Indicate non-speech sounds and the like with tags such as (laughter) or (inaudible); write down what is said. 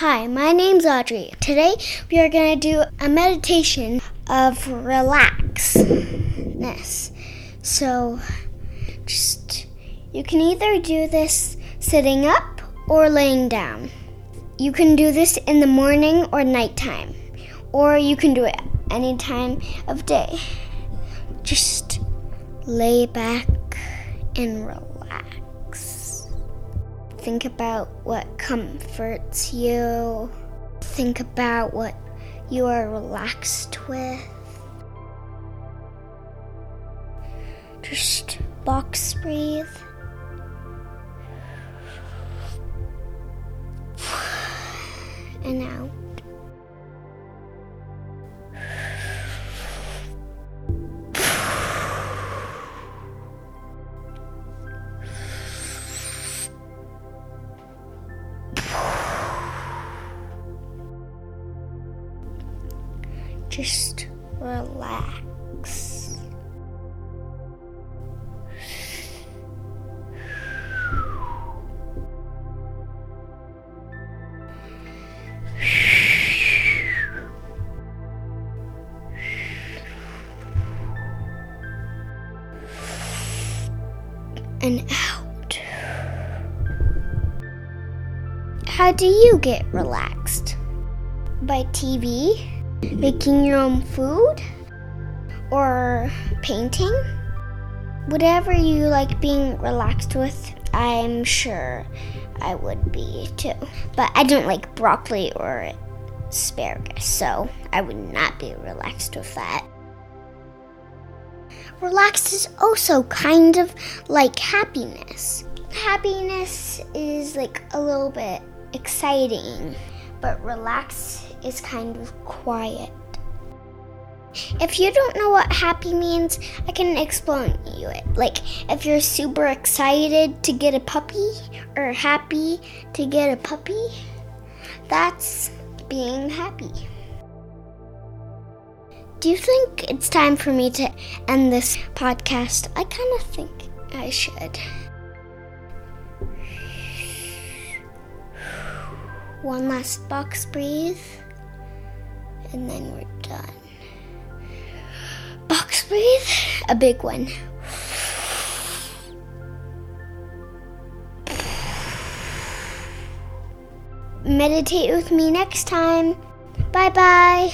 Hi, my name's Audrey. Today we are going to do a meditation of relaxness. So, just you can either do this sitting up or laying down. You can do this in the morning or nighttime, or you can do it any time of day. Just lay back and relax think about what comforts you. Think about what you are relaxed with. Just box breathe. (sighs) And out. Just relax. And out. How do you get relaxed? By TV? Making your own food or painting. Whatever you like being relaxed with, I'm sure I would be too. But I don't like broccoli or asparagus, so I would not be relaxed with that. Relaxed is also kind of like happiness. Happiness is like a little bit exciting, but relax is kind of quiet. If you don't know what happy means, I can explain you it. Like if you're super excited to get a puppy or happy to get a puppy, that's being happy. Do you think it's time for me to end this podcast? I kind of think I should. One last box breathe and then we're done. Box breathe, a big one. Meditate with me next time. Bye bye.